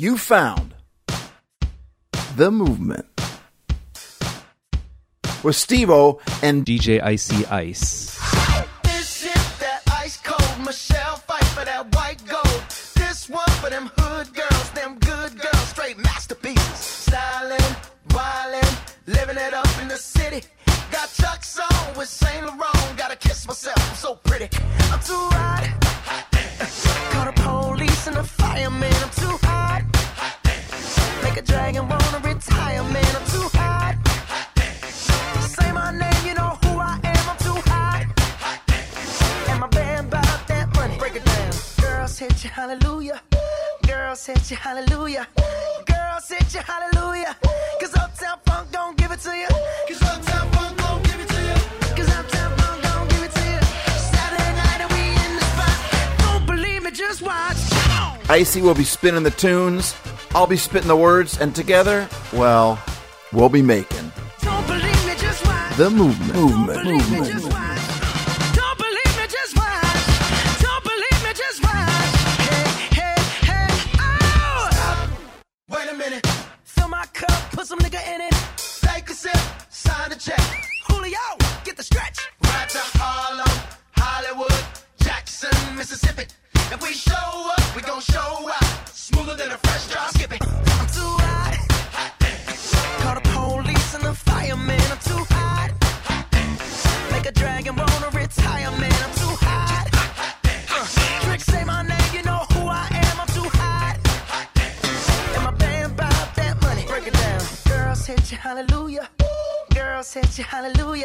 You found the movement with Steve O and DJ Icy Ice. This is that ice cold Michelle fight for that white gold. This one for them hood girls, them good girls, straight masterpieces. Styling, wildin', living it up in the city. Got Chuck's on with Saint Laurent. Gotta kiss myself, I'm so pretty. I'm too hot. Icy will be spinning the tunes. I'll be spitting the words, and together, well, we'll be making Don't believe me, just the movement. Movement. Movement.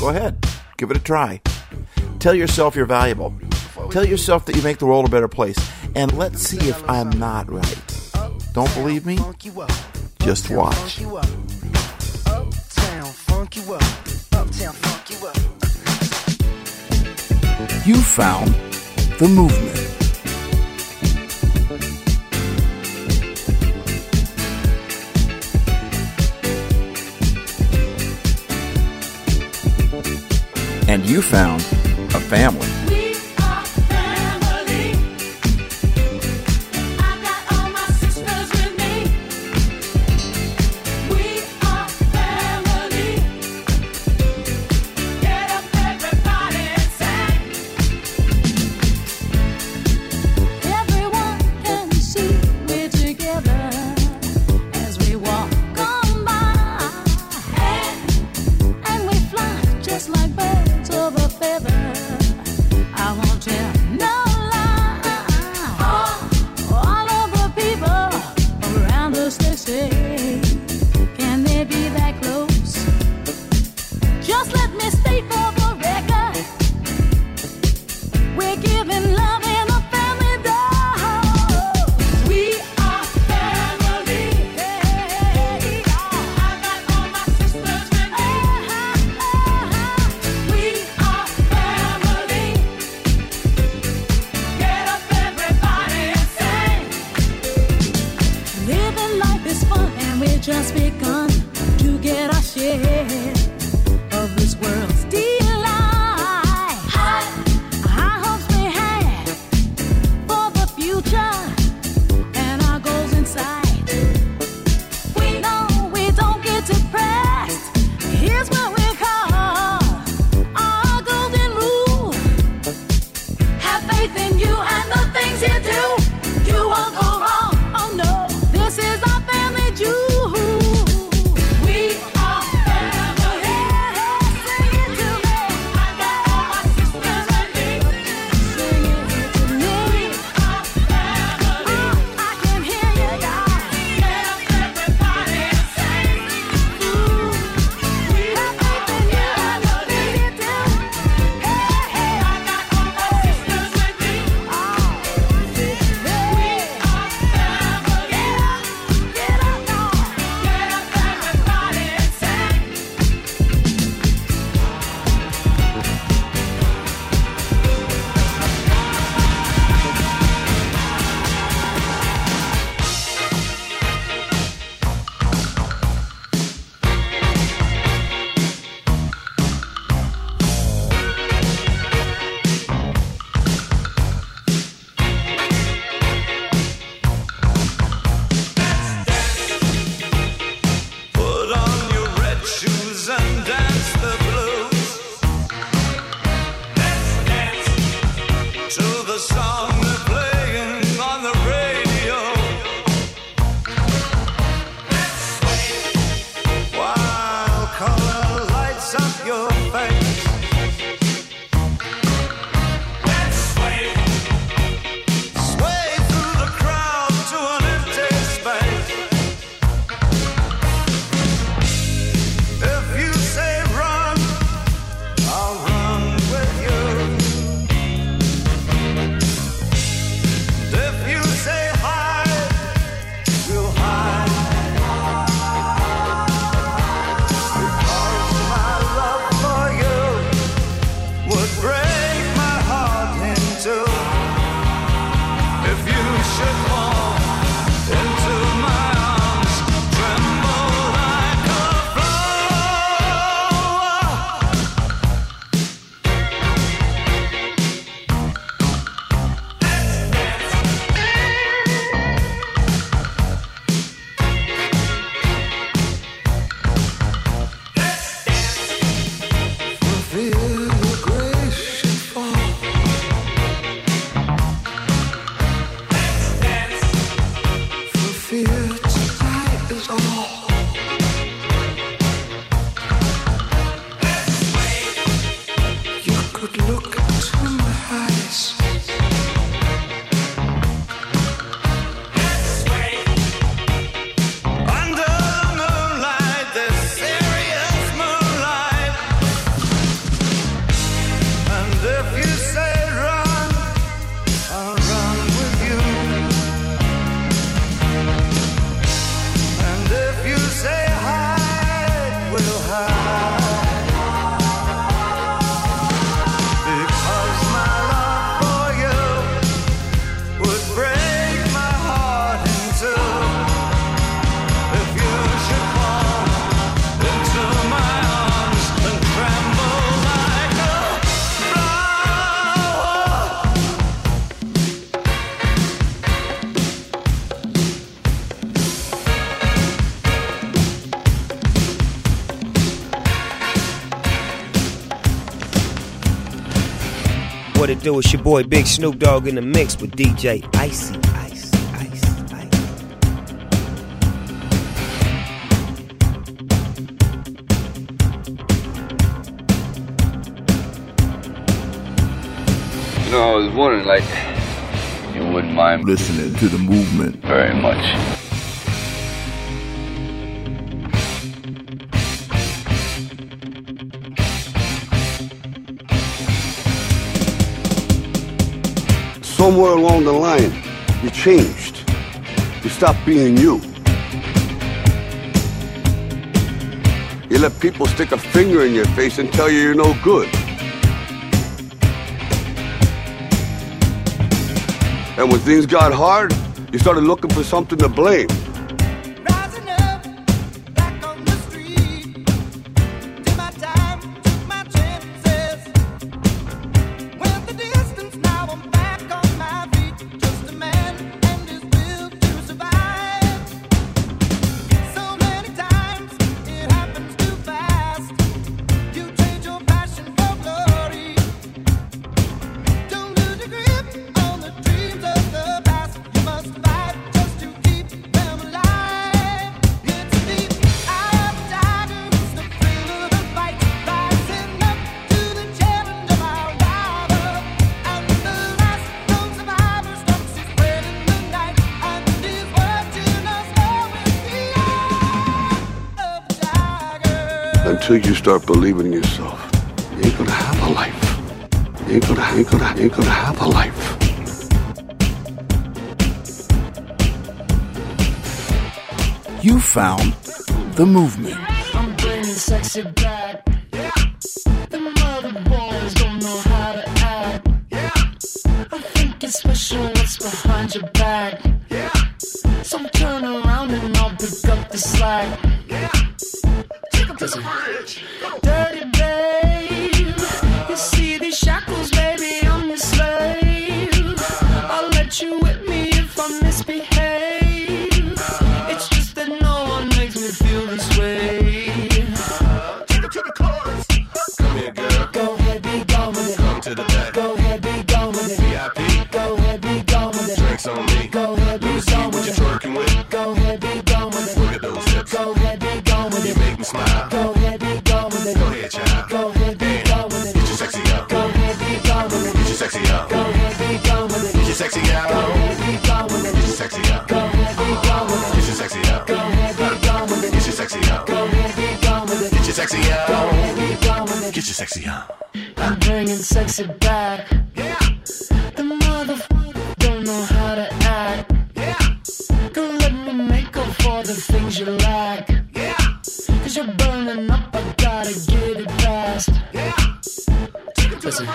Go ahead, give it a try. Tell yourself you're valuable. Tell yourself that you make the world a better place. And let's see if I'm not right. Don't believe me? Just watch. You found the movement. And you found a family. your boy Big Snoop Dogg in the mix with DJ Icy Ice. You know, I was wondering, like, you wouldn't mind listening to the movement very much. somewhere along the line, you changed. You stopped being you. You let people stick a finger in your face and tell you you're no good. And when things got hard, you started looking for something to blame. Now I'm back. you start believing in yourself, you ain't gonna have a life. You ain't gonna, ain't gonna, ain't gonna have a life. You found the movement. Get your sexy on. Get your sexy on. Get your sexy on. I'm bringing sexy back. Yeah. The motherfucker don't know how to act. Yeah. Go let me make up for the things you lack. Cause you're burning up, I gotta get it fast. Yeah. Take it to Listen.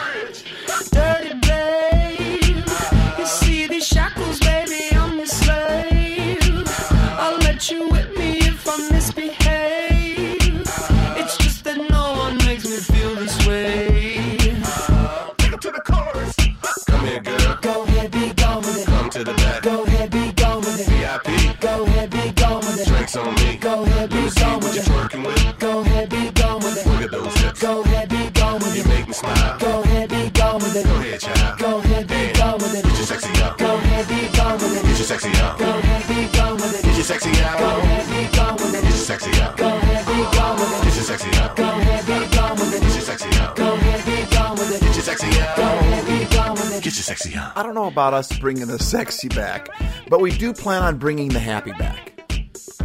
sexy. Go ahead, be gone with it. Get your sexy. Go ahead, be gone with it. Get your sexy. Go ahead, be gone with it. Get your sexy. Go ahead, be gone with it. Get your sexy. I don't know about us bringing the sexy back, but we do plan on bringing the happy back.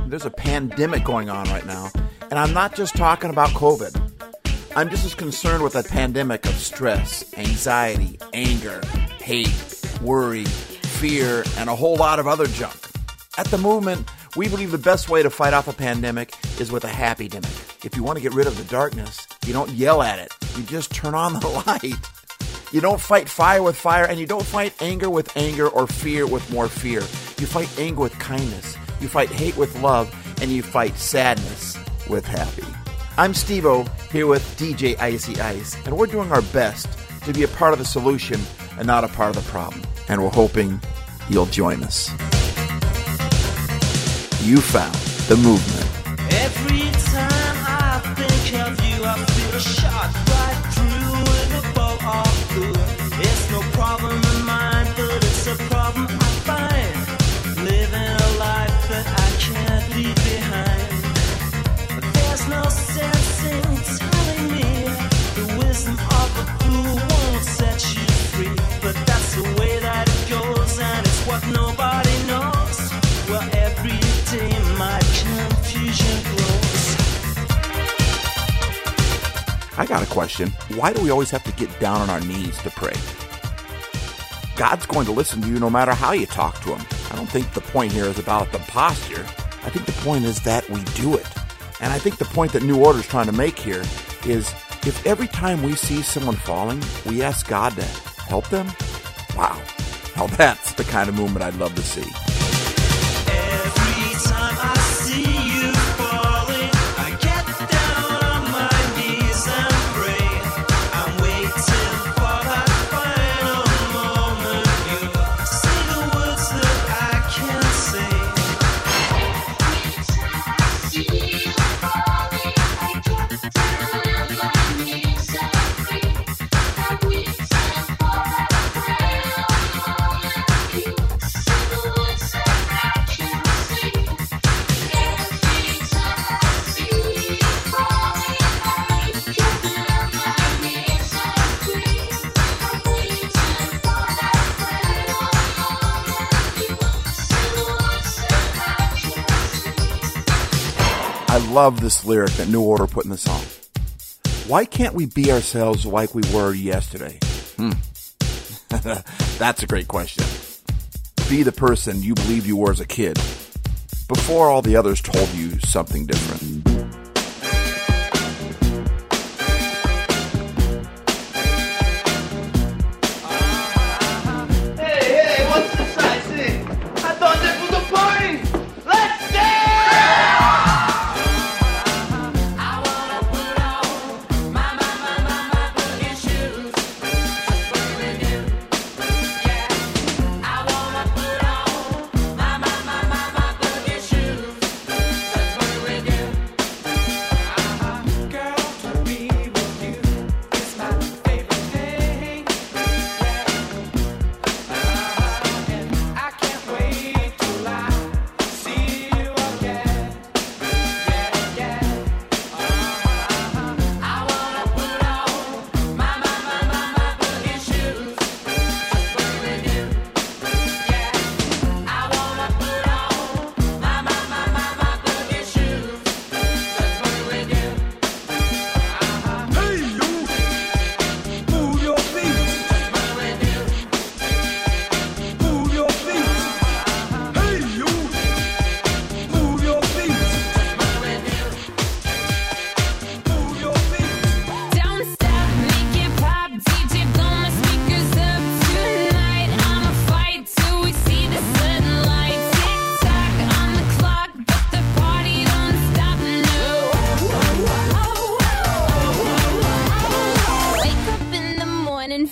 There's a pandemic going on right now, and I'm not just talking about COVID. I'm just as concerned with a pandemic of stress, anxiety, anger, hate, worry, fear, and a whole lot of other junk. At the movement, we believe the best way to fight off a pandemic is with a happy demic. If you want to get rid of the darkness, you don't yell at it, you just turn on the light. You don't fight fire with fire, and you don't fight anger with anger or fear with more fear. You fight anger with kindness. You fight hate with love, and you fight sadness with happy. I'm Steve O here with DJ Icy Ice, and we're doing our best to be a part of the solution and not a part of the problem. And we're hoping you'll join us. You found the movement. Every time I think of you, I feel shot right through with a bolt of blue. It's no problem of mine, but it's a problem I find. Living a life that I can't leave behind. There's no sense in telling me the wisdom of a fool got a question. Why do we always have to get down on our knees to pray? God's going to listen to you no matter how you talk to him. I don't think the point here is about the posture. I think the point is that we do it. And I think the point that New Order is trying to make here is if every time we see someone falling, we ask God to help them, wow. Now that's the kind of movement I'd love to see. Love this lyric that New Order put in the song. Why can't we be ourselves like we were yesterday? Hmm. That's a great question. Be the person you believed you were as a kid before all the others told you something different.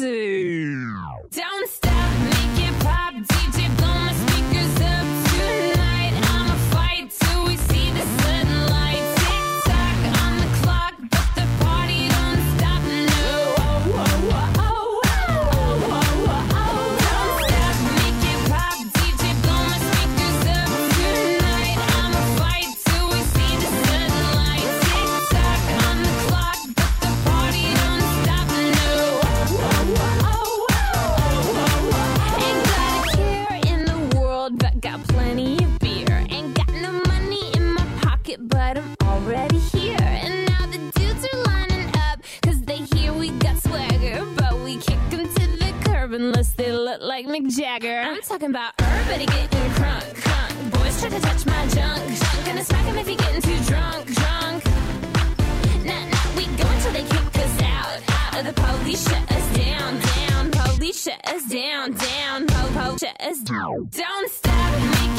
Don't stop, make Jagger. I'm talking about everybody getting crunk, crunk. Boys try to touch my junk, junk. Gonna smack him if he getting too drunk, drunk. Nah, nah, we go until they kick us out, out. of The police shut us down, down. Police shut us down, down. Po, po, shut us down. Don't stop, make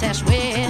Touch with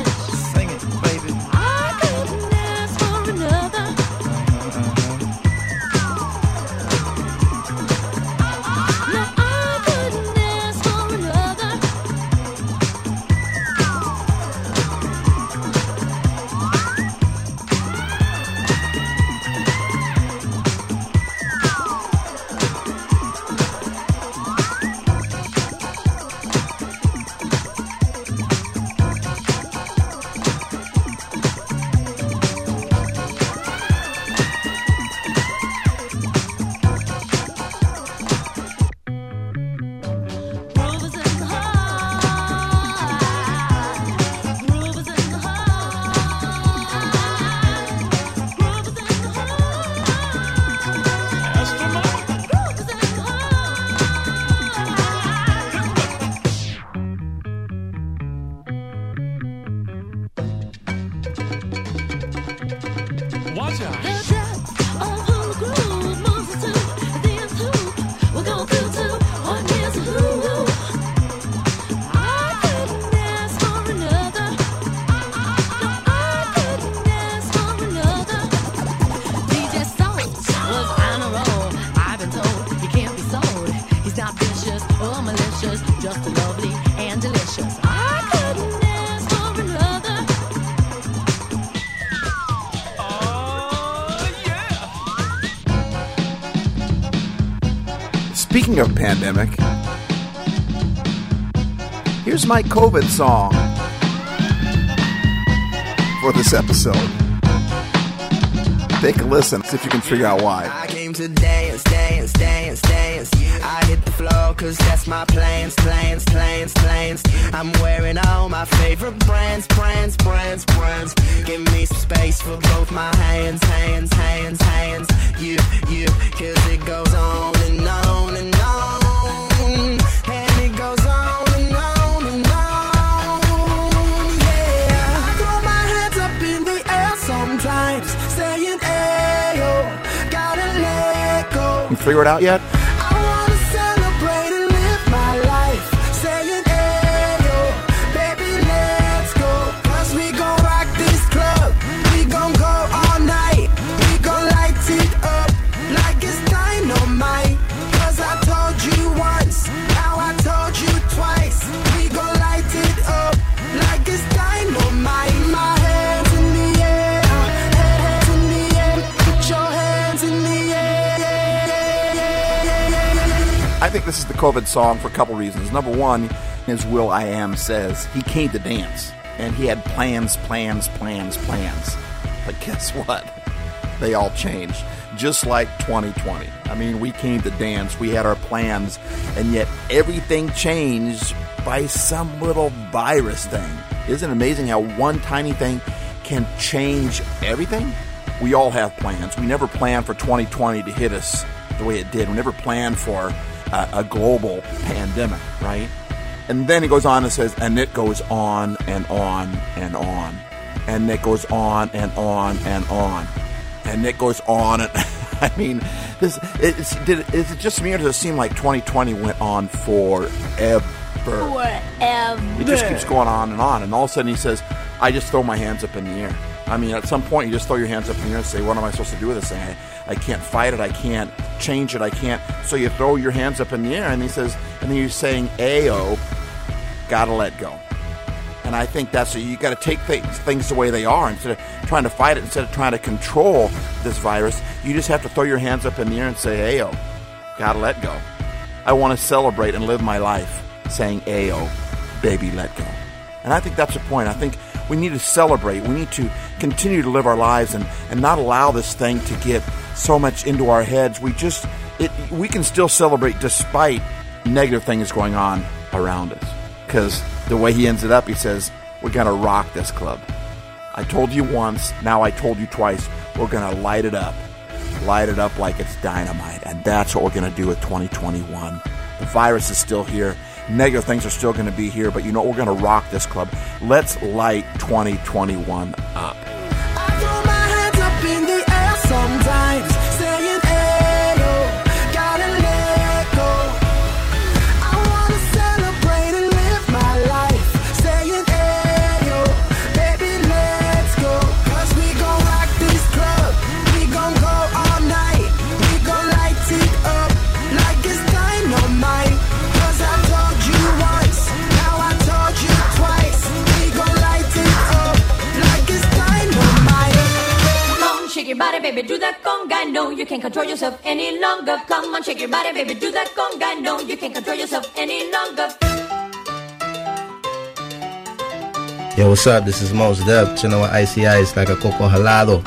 Speaking of pandemic, here's my COVID song for this episode. Take a listen, see if you can figure out why. I came to dance, dance, dance, dance. I hit the floor cause that's my plans, plans, plans, plans. I'm wearing all my favorite brands, brands, brands, brands. Give me some space for both my hands, hands, hands, hands. You, you, cause it goes on and on and on. And it goes on. Sometimes saying, hey, gotta let go. You figure it out yet? Think this is the COVID song for a couple reasons. Number one is will.i.am says he came to dance and he had plans, plans, plans, plans. But guess what? They all changed. Just like 2020. I mean, we came to dance, we had our plans, and yet everything changed by some little virus thing. Isn't it amazing how one tiny thing can change everything? We all have plans. We never planned for 2020 to hit us the way it did. We never planned for a, a global pandemic, right? And then he goes on and says, and it goes on and on and on. And it goes on and on and on. And it goes on and I mean, this it's, did it, is it just me or does it seem like 2020 went on forever? Forever. It just keeps going on and on. And all of a sudden he says, I just throw my hands up in the air. I mean, at some point you just throw your hands up in the air and say, What am I supposed to do with this thing? I, I can't fight it. I can't change it. I can't. So you throw your hands up in the air and he says, and then you're saying, Ayo, gotta let go. And I think that's you got to take things things the way they are instead of trying to fight it, instead of trying to control this virus. You just have to throw your hands up in the air and say, "Ayo, gotta let go." I want to celebrate and live my life saying, "Ayo, baby, let go." And I think that's the point. I think we need to celebrate. We need to continue to live our lives and, and not allow this thing to get so much into our heads. We just it we can still celebrate despite negative things going on around us. Because the way he ends it up, he says, We're gonna rock this club. I told you once, now I told you twice, we're gonna light it up. Light it up like it's dynamite. And that's what we're gonna do with 2021. The virus is still here. Negative things are still gonna be here, but you know? We're gonna rock this club. Let's light 2021 up. Baby, do that conga. No, you can't control yourself any longer. Come on, shake your body, baby, do that conga. No, you can't control yourself any longer. Yo, what's up? This is Mos Def, chilling with Icy Ice like a coco halado.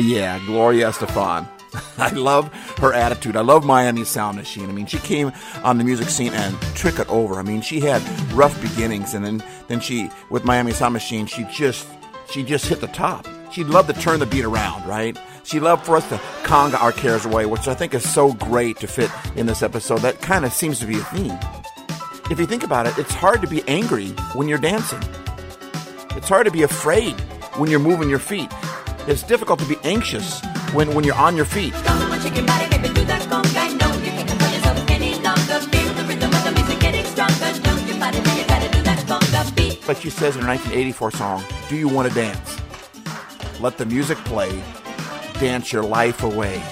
Yeah, Gloria Estefan. I love her attitude. I love Miami Sound Machine. I mean, she came on the music scene and took it over. I mean, she had rough beginnings, and then then she with Miami Sound Machine, she just she just hit the top. She'd love to turn the beat around, right? She loved for us to conga our cares away, which I think is so great to fit in this episode. That kind of seems to be a theme. If you think about it, it's hard to be angry when you're dancing. It's hard to be afraid when you're moving your feet. It's difficult to be anxious when, when you're on your feet. Like she says in her 1984 song, Do You Want to Dance? Let the music play, dance your life away,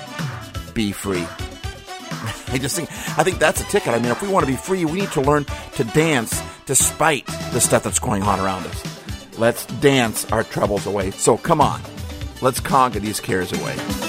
be free. I just think I think that's a ticket. I mean, if we want to be free, we need to learn to dance despite the stuff that's going on around us. Let's dance our troubles away. So come on, let's conquer these cares away.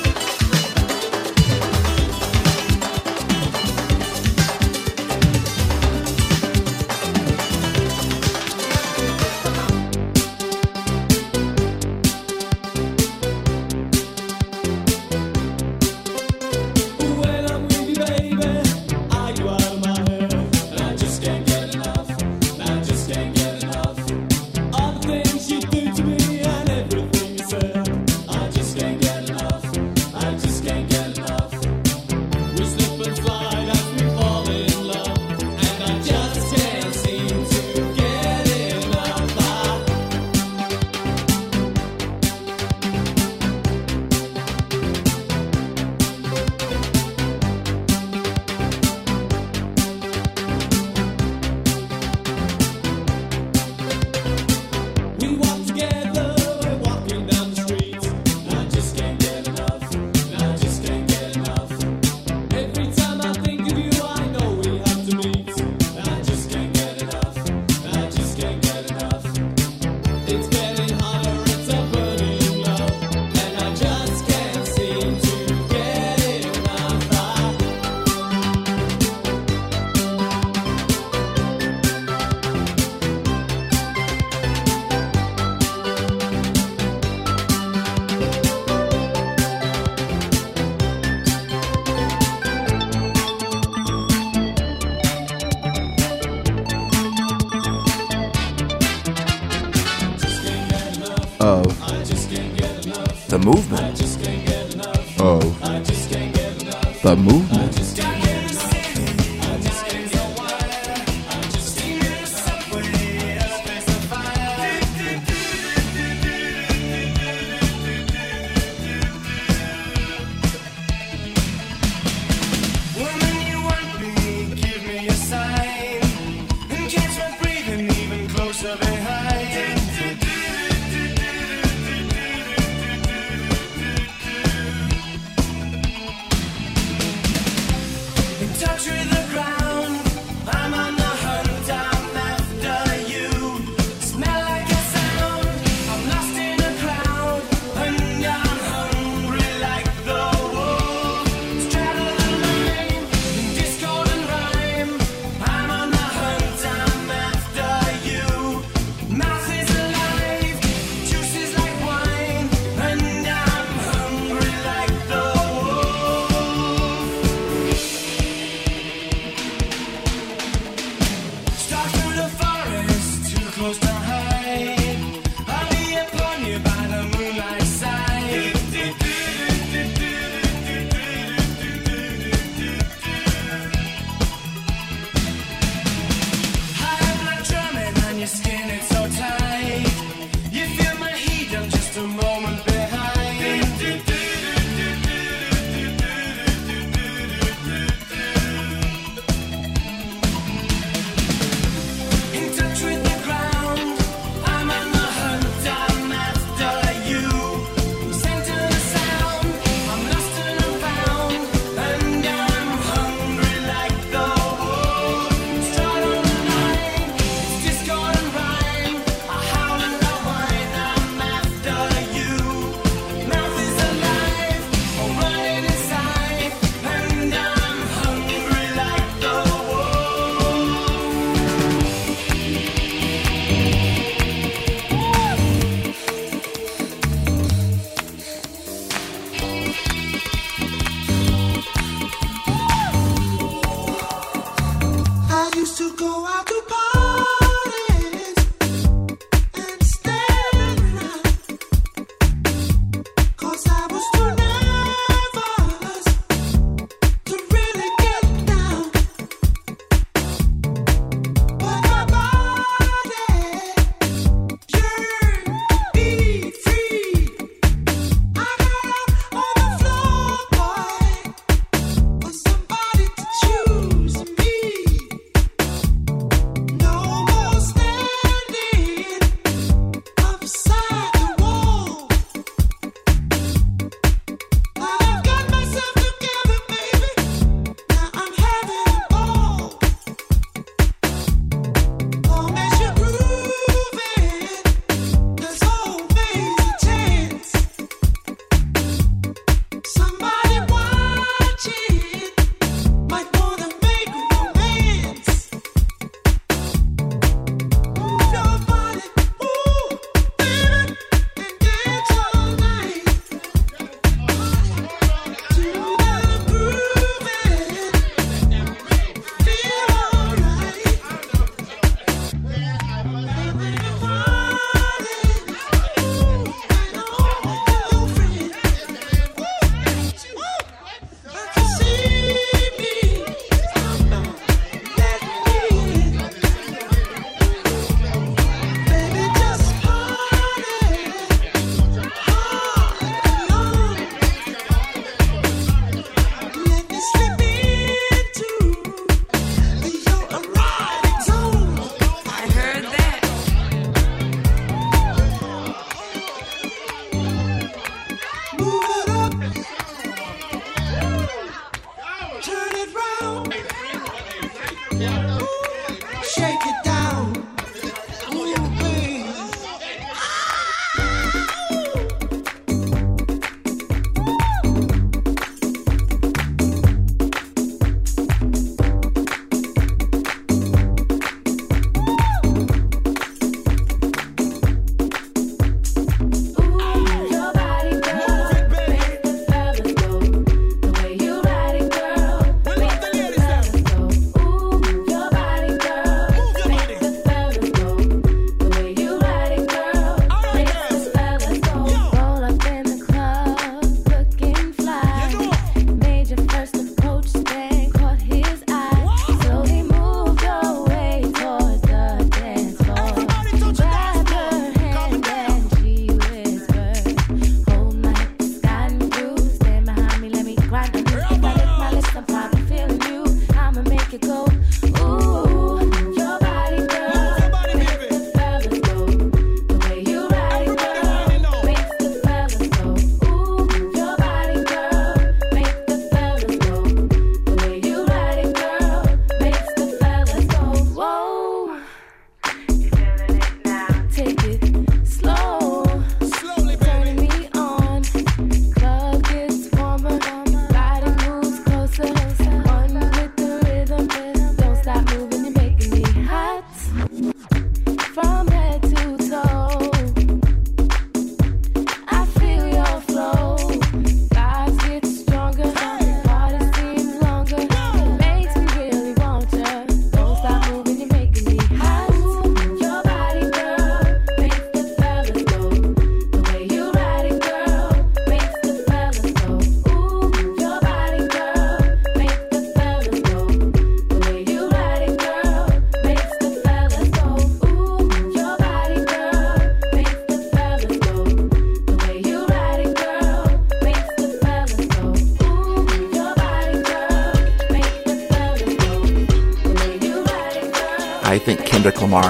touch me.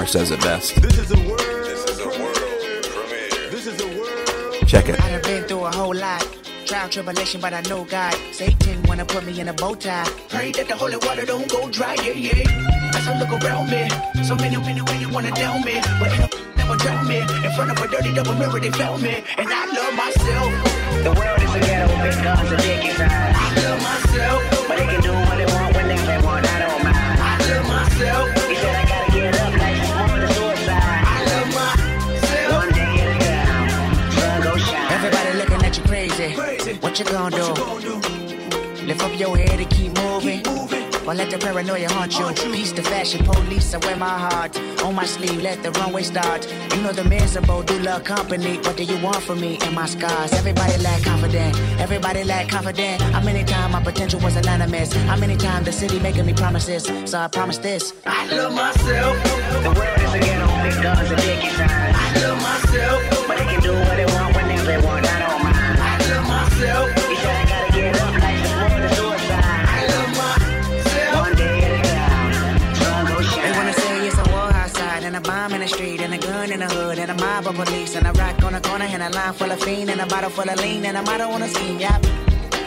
Kendrick Lamar says it best. This is the world. This is a world. Check it. I done been through a whole lot. Trial, tribulation, but I know God. Satan wanna put me in a bow tie. Pray that the holy water don't go dry, yeah, yeah. As I look around me, so many, many women wanna down me. But ain't no never drown me. In front of a dirty double mirror, they found me. And I love myself. The world is a ghetto, big guns and dick inside. I love myself. But they can do what they want whenever they want, I don't mind. I love myself. You gonna do? Lift up your head and keep moving. Or let the paranoia haunt you. Peace the fashion police, I wear my heart on my sleeve. Let the runway start. You know the miserable do love company. What do you want from me and my scars? Everybody lack confident. Everybody lack confident. How many times my potential was anonymous? How many times the city making me promises? So I promise this. I love myself. The world is a ghetto, big guns and inside. I love myself. But they can do what they street, and a gun in the hood, and a mob of police, and a rock on the corner, and a line full of fiend, and a bottle full of lean, and a motto on the scheme, yep.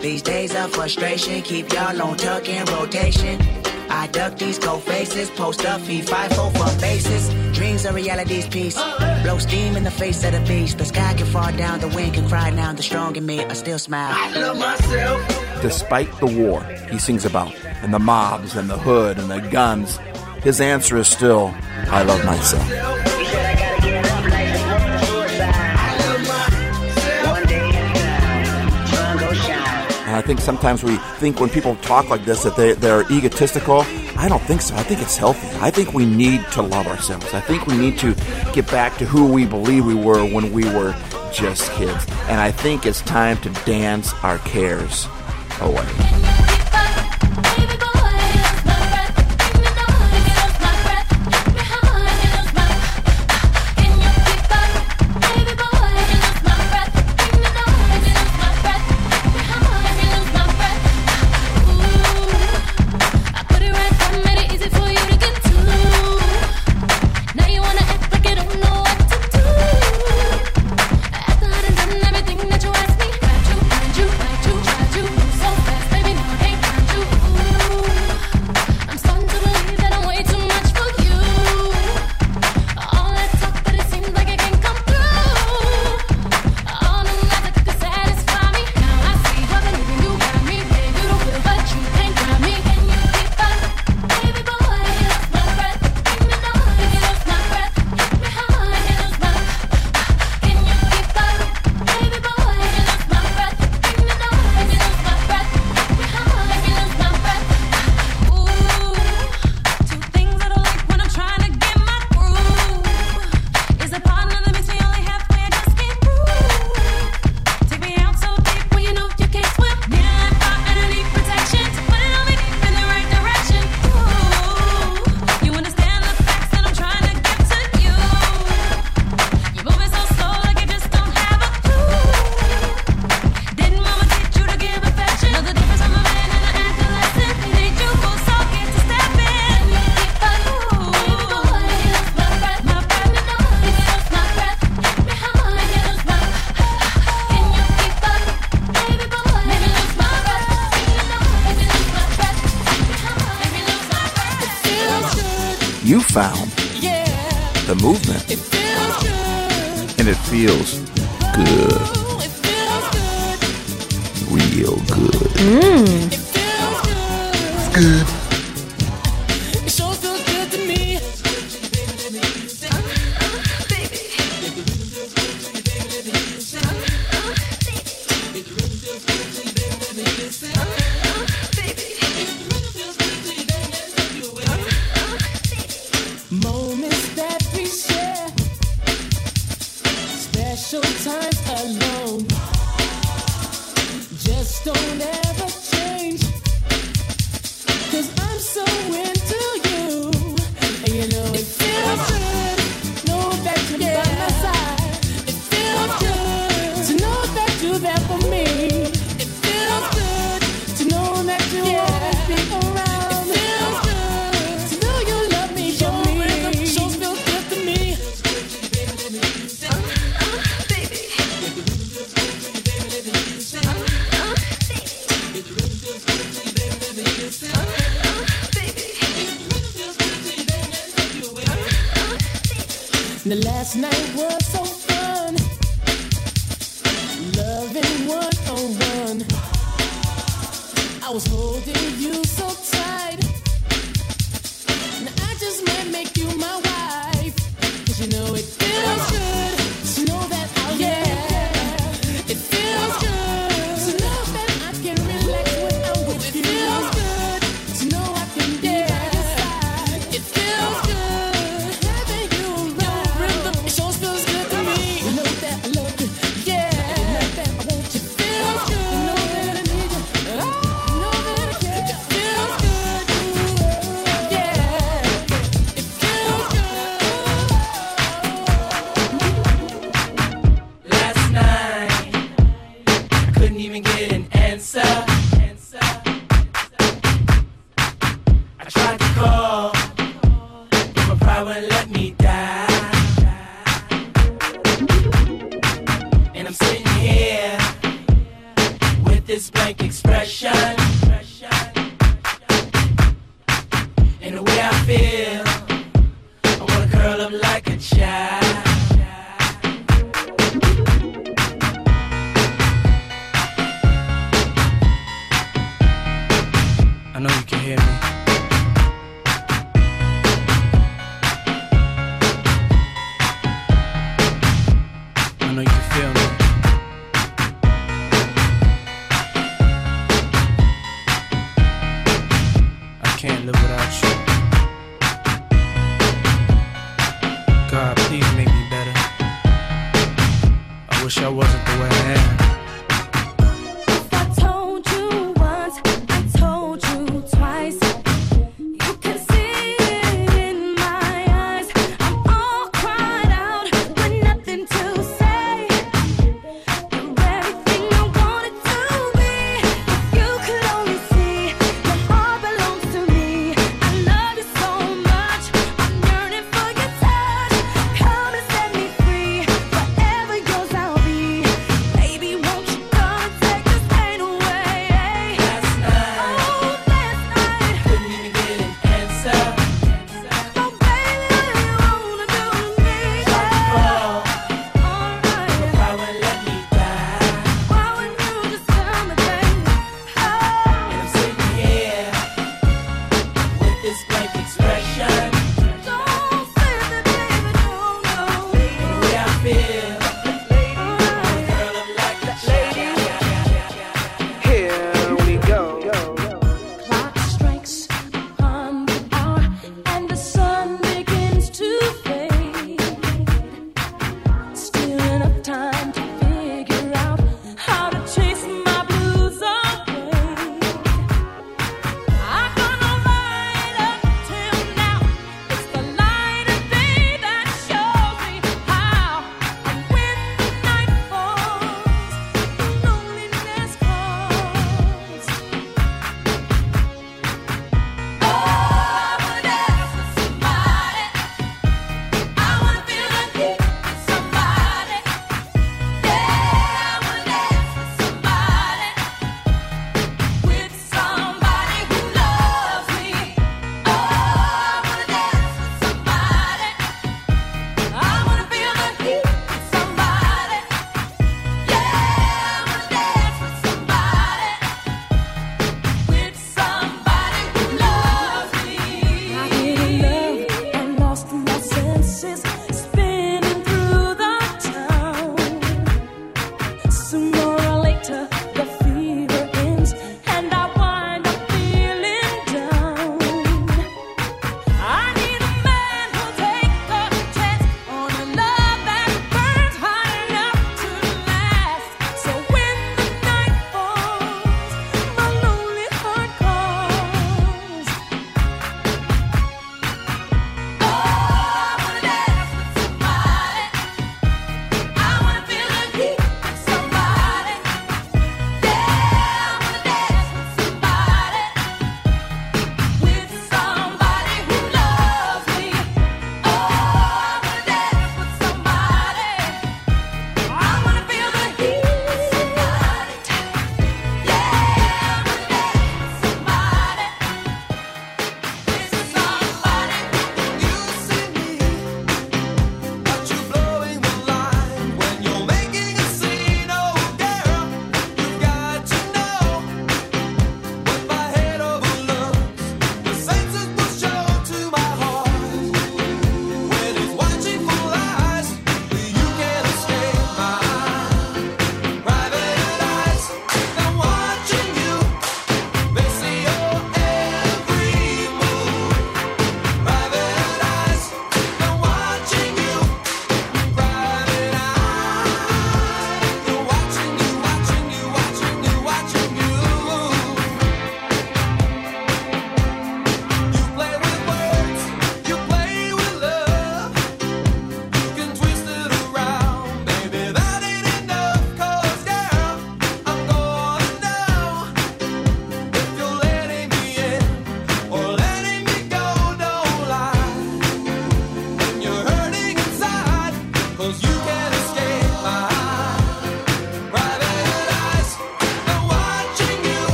These days of frustration keep y'all on tuck in rotation. I duck these cold faces, post up, feed five four for bases. Dreams are reality's piece. Blow steam in the face of the beast. The sky can fall down, the wind can cry now. The strong in me, I still smile. I love myself. Despite the war he sings about, and the mobs, and the hood, and the guns, his answer is still, I love myself. Think sometimes we think when people talk like this that they, they're egotistical. I don't think so. I think it's healthy. I think we need to love ourselves. I think we need to get back to who we believe we were when we were just kids. And I think it's time to dance our cares away. The last night was so fun. Loving one on one. I was holding. can't live without you. God, please make me better. I wish I wasn't the way I am.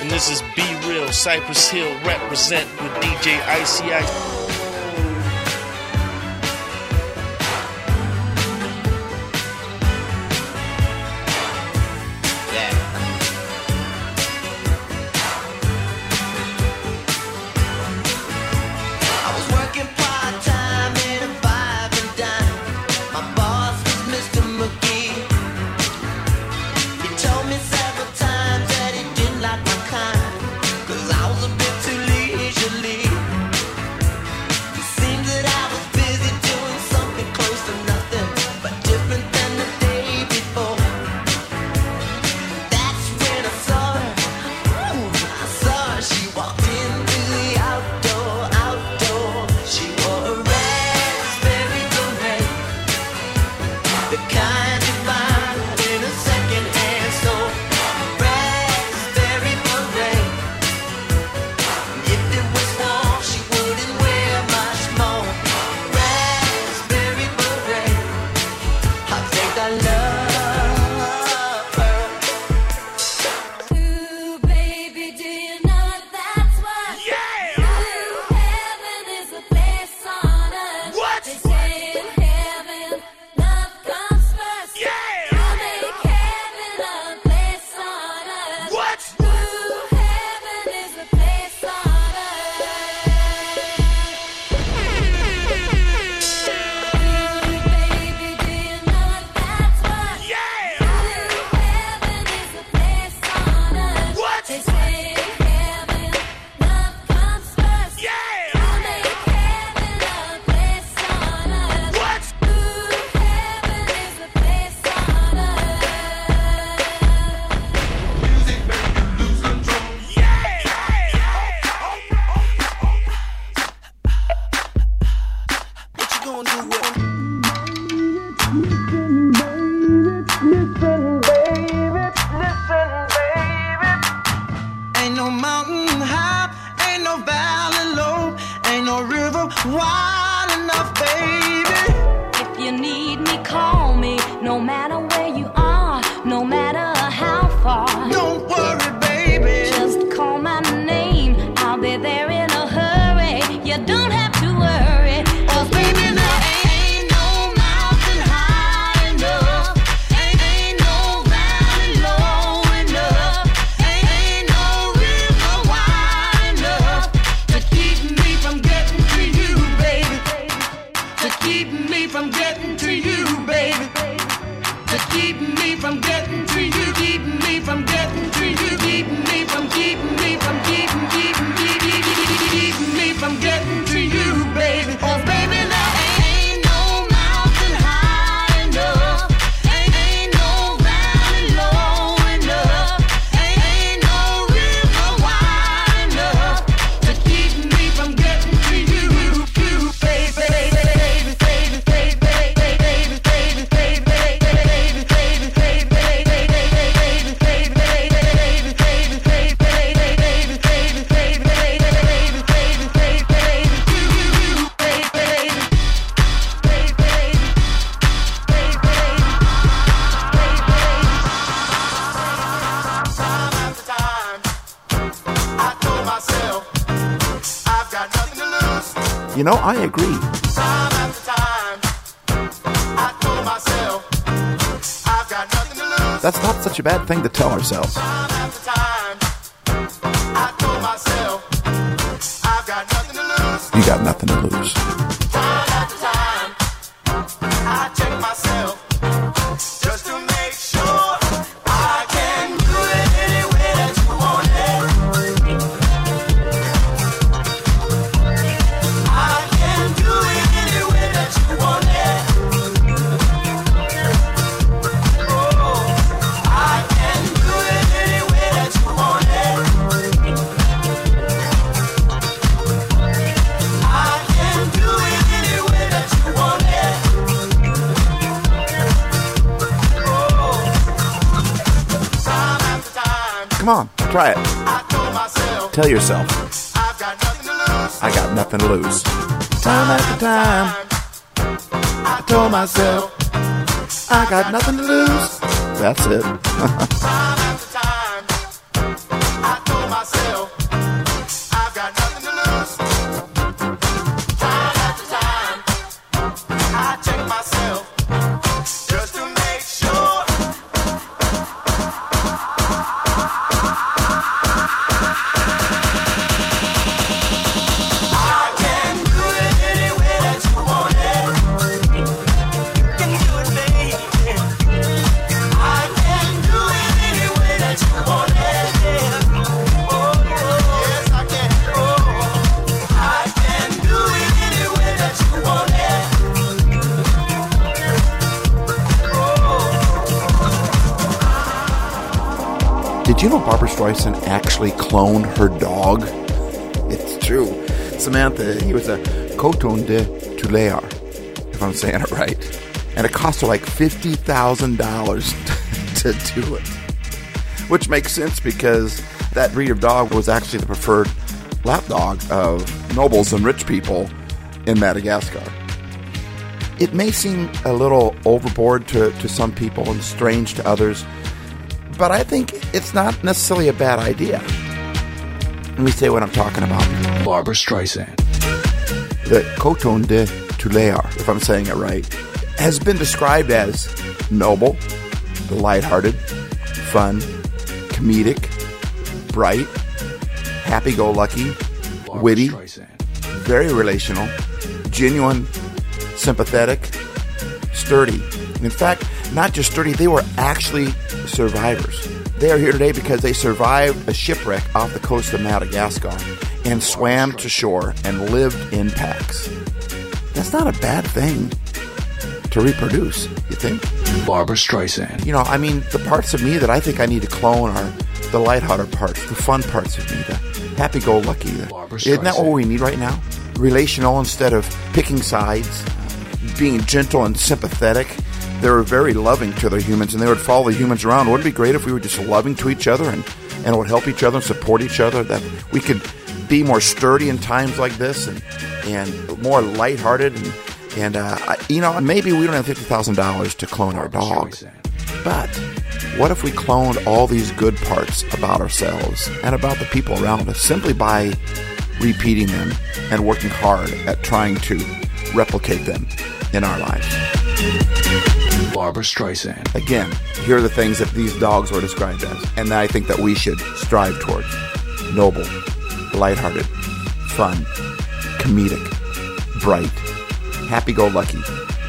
And this is B-Real Cypress Hill represent with DJ Icy Ice. be there Try it. Tell yourself, I got nothing to lose. Time after time, I told myself, I got nothing to lose. That's it. Barbra Streisand actually cloned her dog? It's true. Samantha, he was a coton de Tulear, if I'm saying it right. And it cost her like $50,000 to do it. Which makes sense because that breed of dog was actually the preferred lap dog of nobles and rich people in Madagascar. It may seem a little overboard to, to some people and strange to others, but I think it's not necessarily a bad idea. Let me say what I'm talking about. Barbra Streisand. The Coton de Tulear, if I'm saying it right, has been described as noble, lighthearted, fun, comedic, bright, happy go lucky, witty, very relational, genuine, sympathetic, sturdy. In fact, not just sturdy, they were actually survivors. They are here today because they survived a shipwreck off the coast of Madagascar and swam to shore and lived in packs. That's not a bad thing to reproduce, you think? Barbra Streisand. You know, I mean, the parts of me that I think I need to clone are the lighthearted parts, the fun parts of me, the happy-go-lucky. The, isn't that what we need right now? Relational instead of picking sides, being gentle and sympathetic. They were very loving to their humans, and they would follow the humans around. Wouldn't it be great if we were just loving to each other and, and would help each other and support each other? That we could be more sturdy in times like this and and more lighthearted and and uh, you know maybe we don't have fifty thousand dollars to clone our dog, but what if we cloned all these good parts about ourselves and about the people around us simply by repeating them and working hard at trying to replicate them in our lives? Barbra Streisand. Again, here are the things that these dogs were described as, and that I think that we should strive towards: noble, lighthearted, fun, comedic, bright, happy-go-lucky,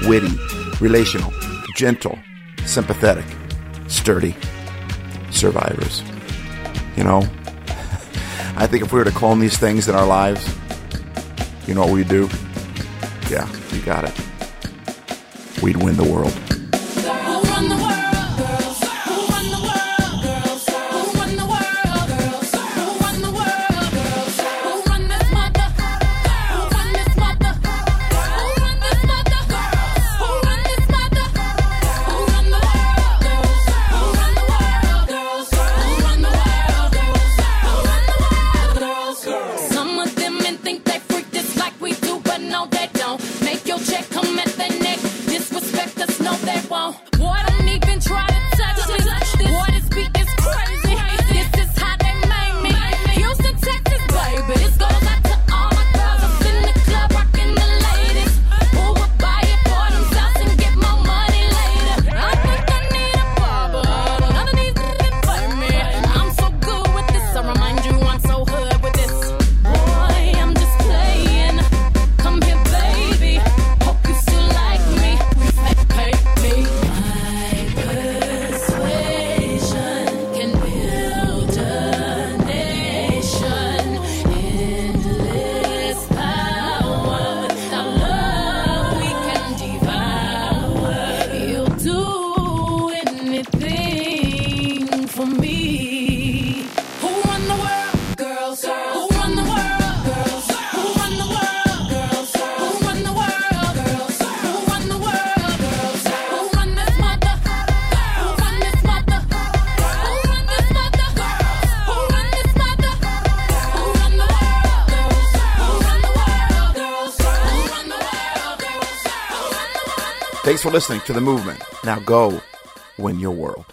witty, relational, gentle, sympathetic, sturdy, survivors. You know, I think if we were to clone these things in our lives, you know what we'd do? Yeah, you got it. We'd win the world. Some for listening to the movement. Now go win your world.